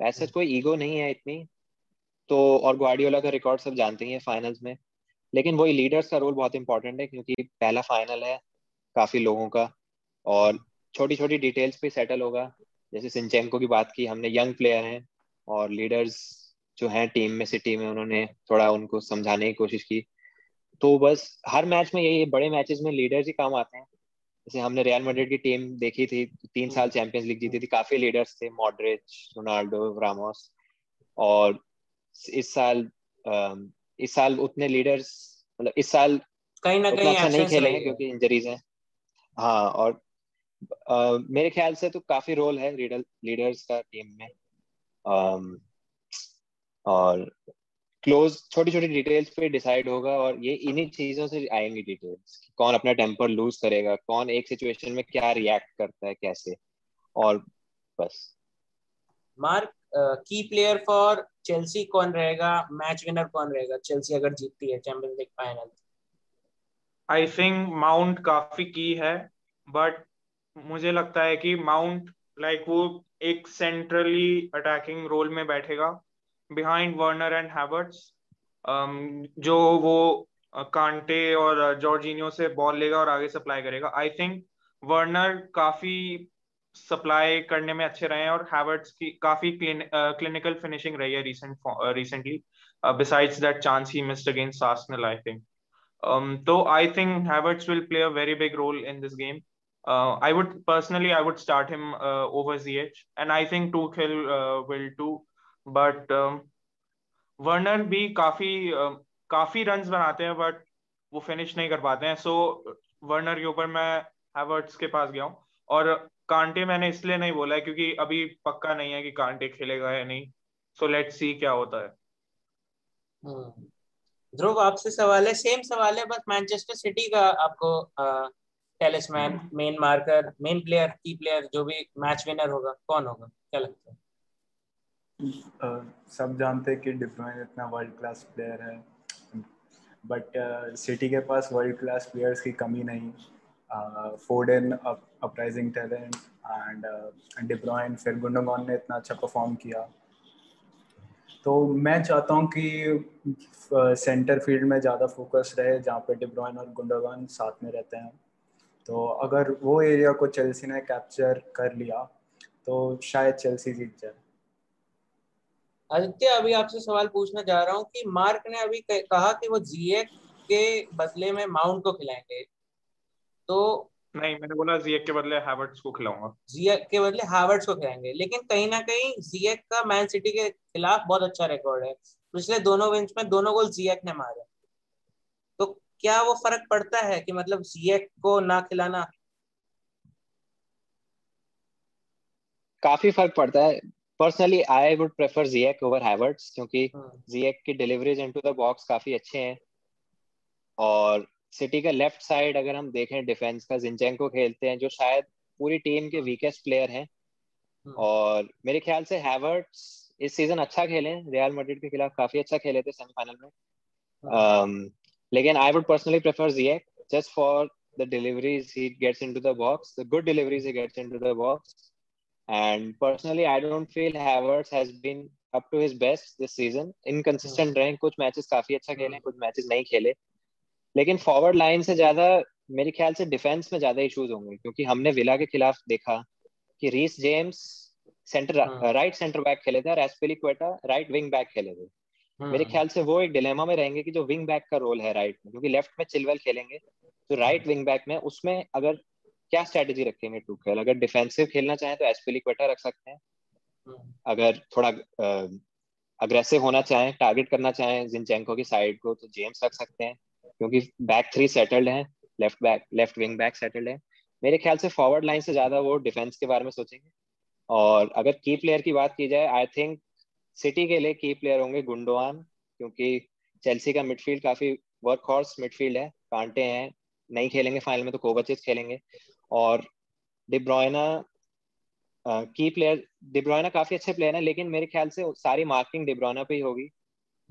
ऐसा कोई ईगो नहीं है इतनी। तो और ग्वाडियोला का रिकॉर्ड सब जानते ही हैं फाइनल्स में। लेकिन वही लीडर्स का रोल बहुत इंपॉर्टेंट है क्योंकि पहला फाइनल है काफ़ी लोगों का और छोटी छोटी डिटेल्स पे सेटल होगा। जैसे सिंचेंको की बात की हमने यंग प्लेयर हैं और लीडर्स जो हैं टीम में सिटी में उन्होंने थोड़ा उनको समझाने की कोशिश की। तो बस हर मैच में यही बड़े मैचेस में लीडर्स ही काम आते हैं। जैसे हमने रियल मैड्रिड की टीम देखी थी तीन साल चैंपियंस लीग जीती थी काफ़ी लीडर्स थे मॉडरिच रोनाल्डो रामोस और इस साल इस साल उतने लीडर्स मतलब इस साल कहीं ना कहीं अच्छा नहीं खेले क्योंकि इंजरीज हैं। हाँ और Uh, मेरे ख्याल से तो काफ़ी रोल है लीडर लीडर्स का टीम में। um, और क्लोज छोटी छोटी डिटेल्स पे डिसाइड होगा और ये इन्हीं चीज़ों से आएँगी डिटेल्स कौन अपना टेम्पर लूज करेगा कौन एक सिचुएशन में क्या रिएक्ट करता है कैसे। और बस। मार्क की प्लेयर फॉर चेल्सी कौन रहेगा मैच विनर कौन रहेगा? चेल्सी अगर जीतती है Champions League final I think Mount काफ़ी की है बट मुझे लगता है कि माउंट लाइक वो एक सेंट्रली अटैकिंग रोल में बैठेगा। बिहाइंड वर्नर एंड हैवर्ट्स जो वो कांटे और जॉर्जिनियो से बॉल लेगा और आगे सप्लाई करेगा। आई थिंक वर्नर काफ़ी सप्लाई करने में अच्छे रहे हैं और हैवर्ट्स की काफ़ी क्लिनिकल फिनिशिंग रही है recent recently besides that chance he missed against Arsenal I think तो I think Havertz will play a very big role in this game I would personally I would start him uh, over ZH and I think Tuchel uh, will too. But um, Werner भी काफ़ी uh, काफ़ी runs बनाते हैं but वो finish नहीं कर पाते हैं. सो so, वर्नर के ऊपर मैं हैवर्ट्स के पास गया हूँ. और कांटे मैंने इसलिए नहीं बोला है क्योंकि अभी पक्का नहीं है कि कांटे खेलेगा या नहीं. सो लेट्स सी क्या होता है. हम्म। ध्रुव आपसे सवाल है सेम सवाल है बस मैनचेस्टर सिटी का आपको talisman main marker main player की प्लेयर जो भी मैच विनर होगा कौन होगा? क्या लगता है? uh, सब जानते हैं कि डिब्रोइन इतना वर्ल्ड क्लास प्लेयर है बट सिटी uh, के पास वर्ल्ड क्लास प्लेयर्स की कमी नहीं। Foden uprising talent and De Bruyne फिर गुंडोगॉन ने इतना अच्छा परफॉर्म किया। तो मैं चाहता हूँ कि सेंटर फ़ील्ड में ज़्यादा फोकस रहे जहाँ पे डिब्रॉइन और गुंडोगॉन साथ में रहते हैं। तो अगर वो एरिया को चेल्सी ने कैप्चर कर लिया तो शायद चेल्सी जीत जाए। आदित्य अभी आपसे सवाल पूछना चाह रहा हूँ कि मार्क ने अभी कहा कि वो जीएक के बदले में माउंट को खिलाएँगे। तो नहीं मैंने बोला जियक के बदले हैवर्ट्स को खिलाऊँगा। जियक के बदले हैवर्ट्स को खिलाएँगे। लेकिन कहीं ना कहीं जियक का मैन सिटी के खिलाफ बहुत अच्छा रिकॉर्ड है। पिछले दोनों विंस में दोनों गोल जियक ने मारे। क्या वो फ़र्क पड़ता है कि मतलब जियक को ना खिलाना? काफ़ी फ़र्क पड़ता है। Personally I would prefer Ziyech over Havertz क्योंकि जियक हाँ। की डिलीवरीज इनटू द बॉक्स काफ़ी अच्छे हैं। और सिटी का लेफ़्ट साइड अगर हम देखें डिफेंस का जिंचेंको खेलते हैं जो शायद पूरी टीम के वीकेस्ट प्लेयर हैं। हाँ। और मेरे ख्याल से हैवर्ट्स इस सीज़न अच्छा खेले रियल मैड्रिड के खिलाफ काफ़ी अच्छा खेले थे सेमीफाइनल में। um, लेकिन I would personally prefer Ziyech just for the deliveries he gets into the box the good deliveries he gets into the box And personally, I don't feel Havertz has been up to his best this season. Inconsistent रहे कुछ matches काफ़ी अच्छा खेले कुछ matches नहीं खेले. लेकिन forward line से ज़्यादा मेरे ख्याल से डिफेंस में ज़्यादा इश्यूज़ होंगे क्योंकि हमने विला के खिलाफ देखा कि Reece James centre right centre back खेले थे और Azpilicueta right wing back खेले थे। मेरे ख्याल से वो एक डिलेमा में रहेंगे कि जो विंग बैक का रोल है राइट में क्योंकि लेफ़्ट में चिलवेल खेलेंगे तो राइट विंग बैक में उसमें अगर क्या स्ट्रेटेजी रखेंगे टूखेल अगर डिफेंसिव खेलना चाहें तो एस्पिलिक्वेटा रख सकते हैं। हम्म। अगर थोड़ा अग्रेसिव होना चाहें टारगेट करना चाहें जिनचेंको की साइड को तो जेम्स रख सकते हैं क्योंकि बैक थ्री सेटल्ड हैं left back left wing back settled है। मेरे ख्याल से फॉरवर्ड लाइन से ज़्यादा वो डिफेंस के बारे में सोचेंगे। और अगर की प्लेयर की बात की जाए आई थिंक सिटी के लिए की प्लेयर होंगे गुंडोआन क्योंकि चेल्सी का मिडफील्ड काफ़ी वर्क हॉर्स मिडफील्ड है कांटे हैं नहीं खेलेंगे फाइनल में तो कोवचिस खेलेंगे और डिब्रोइना की प्लेयर डिब्रोइना काफ़ी अच्छे प्लेयर हैं लेकिन मेरे ख्याल से सारी मार्किंग डिब्रोइना पे ही होगी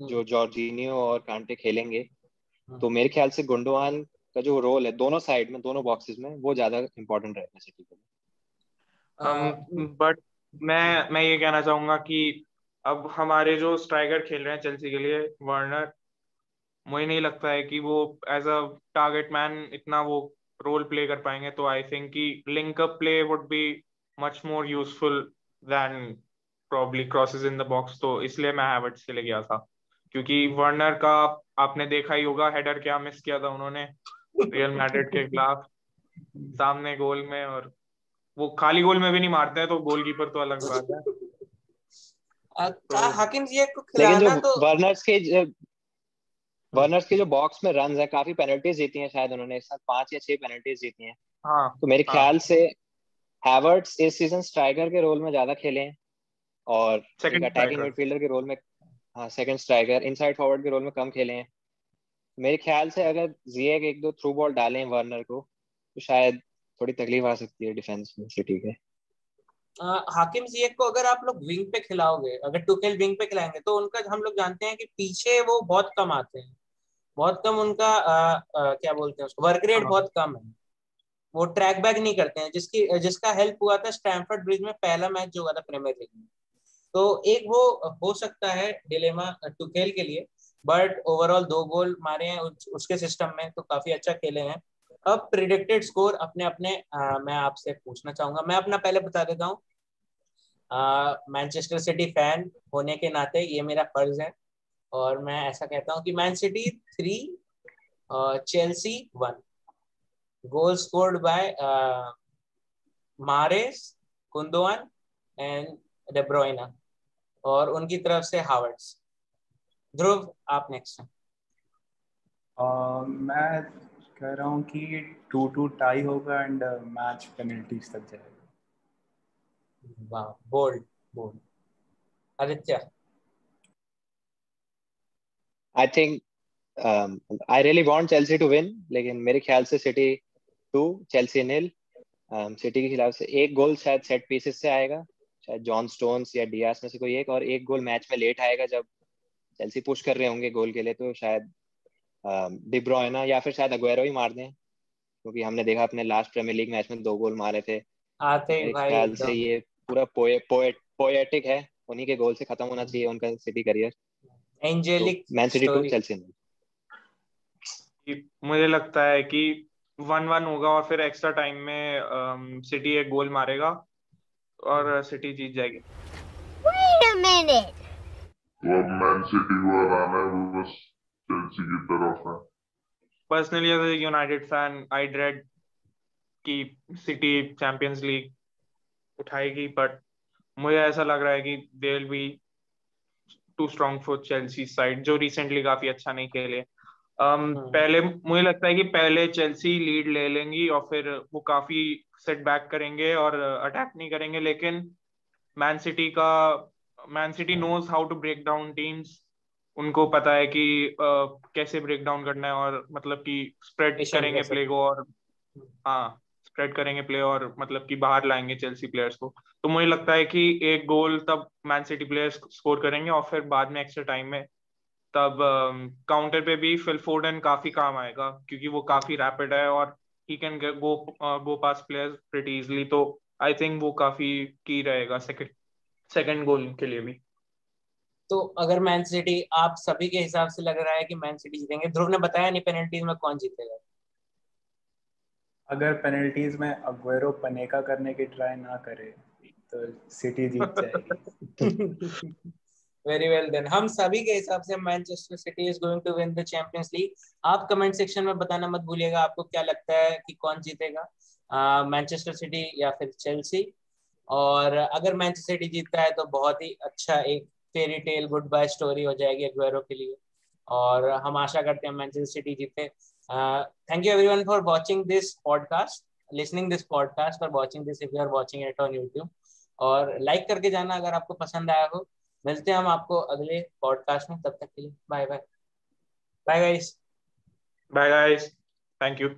हम्म। जो जॉर्जिनियो और कांटे खेलेंगे हम्म। तो मेरे ख्याल से गुंडोवान का जो रोल है दोनों साइड में दोनों बॉक्सेस में वो ज़्यादा इंपॉर्टेंट रहेगा सिटी के लिए बट मैं मैं ये कहना चाहूँगा कि अब हमारे जो स्ट्राइकर खेल रहे हैं चेल्सी के लिए वार्नर मुझे नहीं लगता है कि वो एज अ टारगेट मैन इतना वो रोल प्ले कर पाएँगे तो आई थिंक कि link up play would be much more useful than probably crosses in the box तो इसलिए मैं हैवर्ट्स के लिए गया था, क्योंकि वर्नर का आपने देखा ही होगा हेडर क्या मिस किया था उन्होंने रियल मैड्रिड के खिलाफ, सामने गोल में और वो खाली गोल में भी नहीं मारते हैं तो गोलकीपर तो अलग बात है। हाकिम जी को खिलाना तो वर्नर्स के वर्नर्स के जो बॉक्स में रन है काफ़ी पेनल्टीज जीती हैं शायद उन्होंने इस साल पाँच या छह पेनल्टीज जीती हैं। हाँ, तो मेरे हाँ. ख्याल से हैवर्ट्स इस सीज़न स्ट्राइकर के रोल में ज़्यादा खेले हैं और अटैकिंग मिडफील्डर के रोल में हाँ सेकंड स्ट्राइकर इनसाइड फॉरवर्ड के रोल में कम खेले हैं। मेरे ख्याल से अगर जिएक एक दो थ्रू बॉल डालें वर्नर को तो शायद थोड़ी तकलीफ़ आ सकती है डिफेंस में सिटी के। हाकिम जिएक को अगर आप लोग विंग पे खिलाओगे अगर टुकेल विंग पे खिलाएँगे तो उनका हम लोग जानते हैं कि पीछे वो बहुत कम आते हैं। बहुत कम उनका आ, आ, क्या बोलते हैं उसको वर्क रेट हाँ। बहुत कम है। वो ट्रैक बैक नहीं करते हैं जिसकी जिसका हेल्प हुआ था स्टैमफर्ड ब्रिज में पहला मैच जो हुआ था प्रीमियर लीग में। तो एक वो हो सकता है डिलेमा टुकेल के लिए बट ओवरऑल दो गोल मारे हैं उसके सिस्टम में तो काफ़ी अच्छा खेले हैं। अब प्रिडिक्टेड स्कोर अपने अपने आ, मैं आपसे पूछना चाहूँगा। मैं अपना पहले बता देता हूँ मैनचेस्टर सिटी फ़ैन होने के नाते ये मेरा फ़र्ज़ है। और मैं ऐसा कहता हूँ कि Man City three Chelsea one goal scored by Mahrez Gundogan and De Bruyne और उनकी तरफ़ से हावर्ड्स ध्रुव आप नेक्स्ट uh, मैं कह रहा हूँ कि टू टू टाई होगा एंड मैच पेनल्टीज तक जाएगा। वाह bold bold Aditya I think I really want Chelsea to win लेकिन मेरे ख्याल से City two Chelsea nil City के खिलाफ से एक गोल शायद सेट पीसेस से आएगा। शायद जॉन स्टोन्स या डियास में से कोई एक और एक गोल मैच में लेट आएगा जब चेल्सी पुश कर रहे होंगे गोल के लिए तो शायद डिब्रोइना या फिर शायद अग्वेरो ही मार दें क्योंकि हमने देखा अपने लास्ट प्रीमियर लीग मैच में दो गोल मारे थे। आते भाई ख्याल से ये पूरा पोए, पोएट पोएटिक है उन्हीं के गोल से खत्म होना चाहिए उनका सिटी करियर एंजेलिक मैन सिटी टू चेल्सी मुझे लगता है कि वन वन होगा और फिर एक्स्ट्रा टाइम में सिटी एक गोल मारेगा और सिटी जीत जाएगी। A minute. तो अब मैन सिटी को हराना है वो बस चेल्सी की तरफ़ है। Personally as a United fan I dread कि सिटी चैंपियंस लीग उठाएगी बट मुझे ऐसा लग रहा है कि they will be too strong for Chelsea side जो रिसेंटली काफ़ी अच्छा नहीं खेले। Um, पहले मुझे लगता है कि पहले चेल्सी लीड ले लेंगी और फिर वो काफ़ी सेट बैक करेंगे और अटैक नहीं करेंगे लेकिन मैन सिटी का Man City knows how to break down teams उनको पता है कि uh, कैसे ब्रेक डाउन करना है और मतलब कि स्प्रेड करेंगे प्ले को और हाँ। स्प्रेड करेंगे प्ले और मतलब कि बाहर लाएँगे चेल्सी प्लेयर्स को। तो मुझे लगता है कि एक गोल तब मैन सिटी प्लेयर्स स्कोर करेंगे और फिर बाद में एक्स्ट्रा टाइम में तब काउंटर पे भी फिल फोर्डन काफ़ी काम आएगा क्योंकि वो काफ़ी रैपिड है और he can go go pass players pretty easily तो आई थिंक वो काफ़ी की रहेगा सेकंड सेकंड गोल के लिए भी। तो अगर मैन सिटी आप सभी के हिसाब से लग रहा है कि मैन सिटी जीतेंगे, ध्रुव ने बताया नहीं पेनल्टीज में कौन जीतेगा। अगर पेनल्टीज में अग्वेरो पनेका करने की ट्राई ना करे तो सिटी जीत जाएगी। वेरी वेल देन हम सभी के हिसाब से Manchester City is going to win the Champions League आप कमेंट सेक्शन में बताना मत भूलिएगा, आपको क्या लगता है कि कौन जीतेगा? मैनचेस्टर सिटी या फिर चेल्सी और अगर मैनचेस्टर सिटी जीतता है तो बहुत ही अच्छा एक fairy tale goodbye story हो जाएगी अग्वेरो के लिए। और हम आशा करते हैं मैनचेस्टर सिटी जीते। Thank you everyone for watching this podcast listening this podcast for watching this if you are watching it on YouTube और लाइक करके जाना अगर आपको पसंद आया हो। मिलते हैं हम आपको अगले पॉडकास्ट में। तब तक के लिए bye bye bye guys bye guys thank you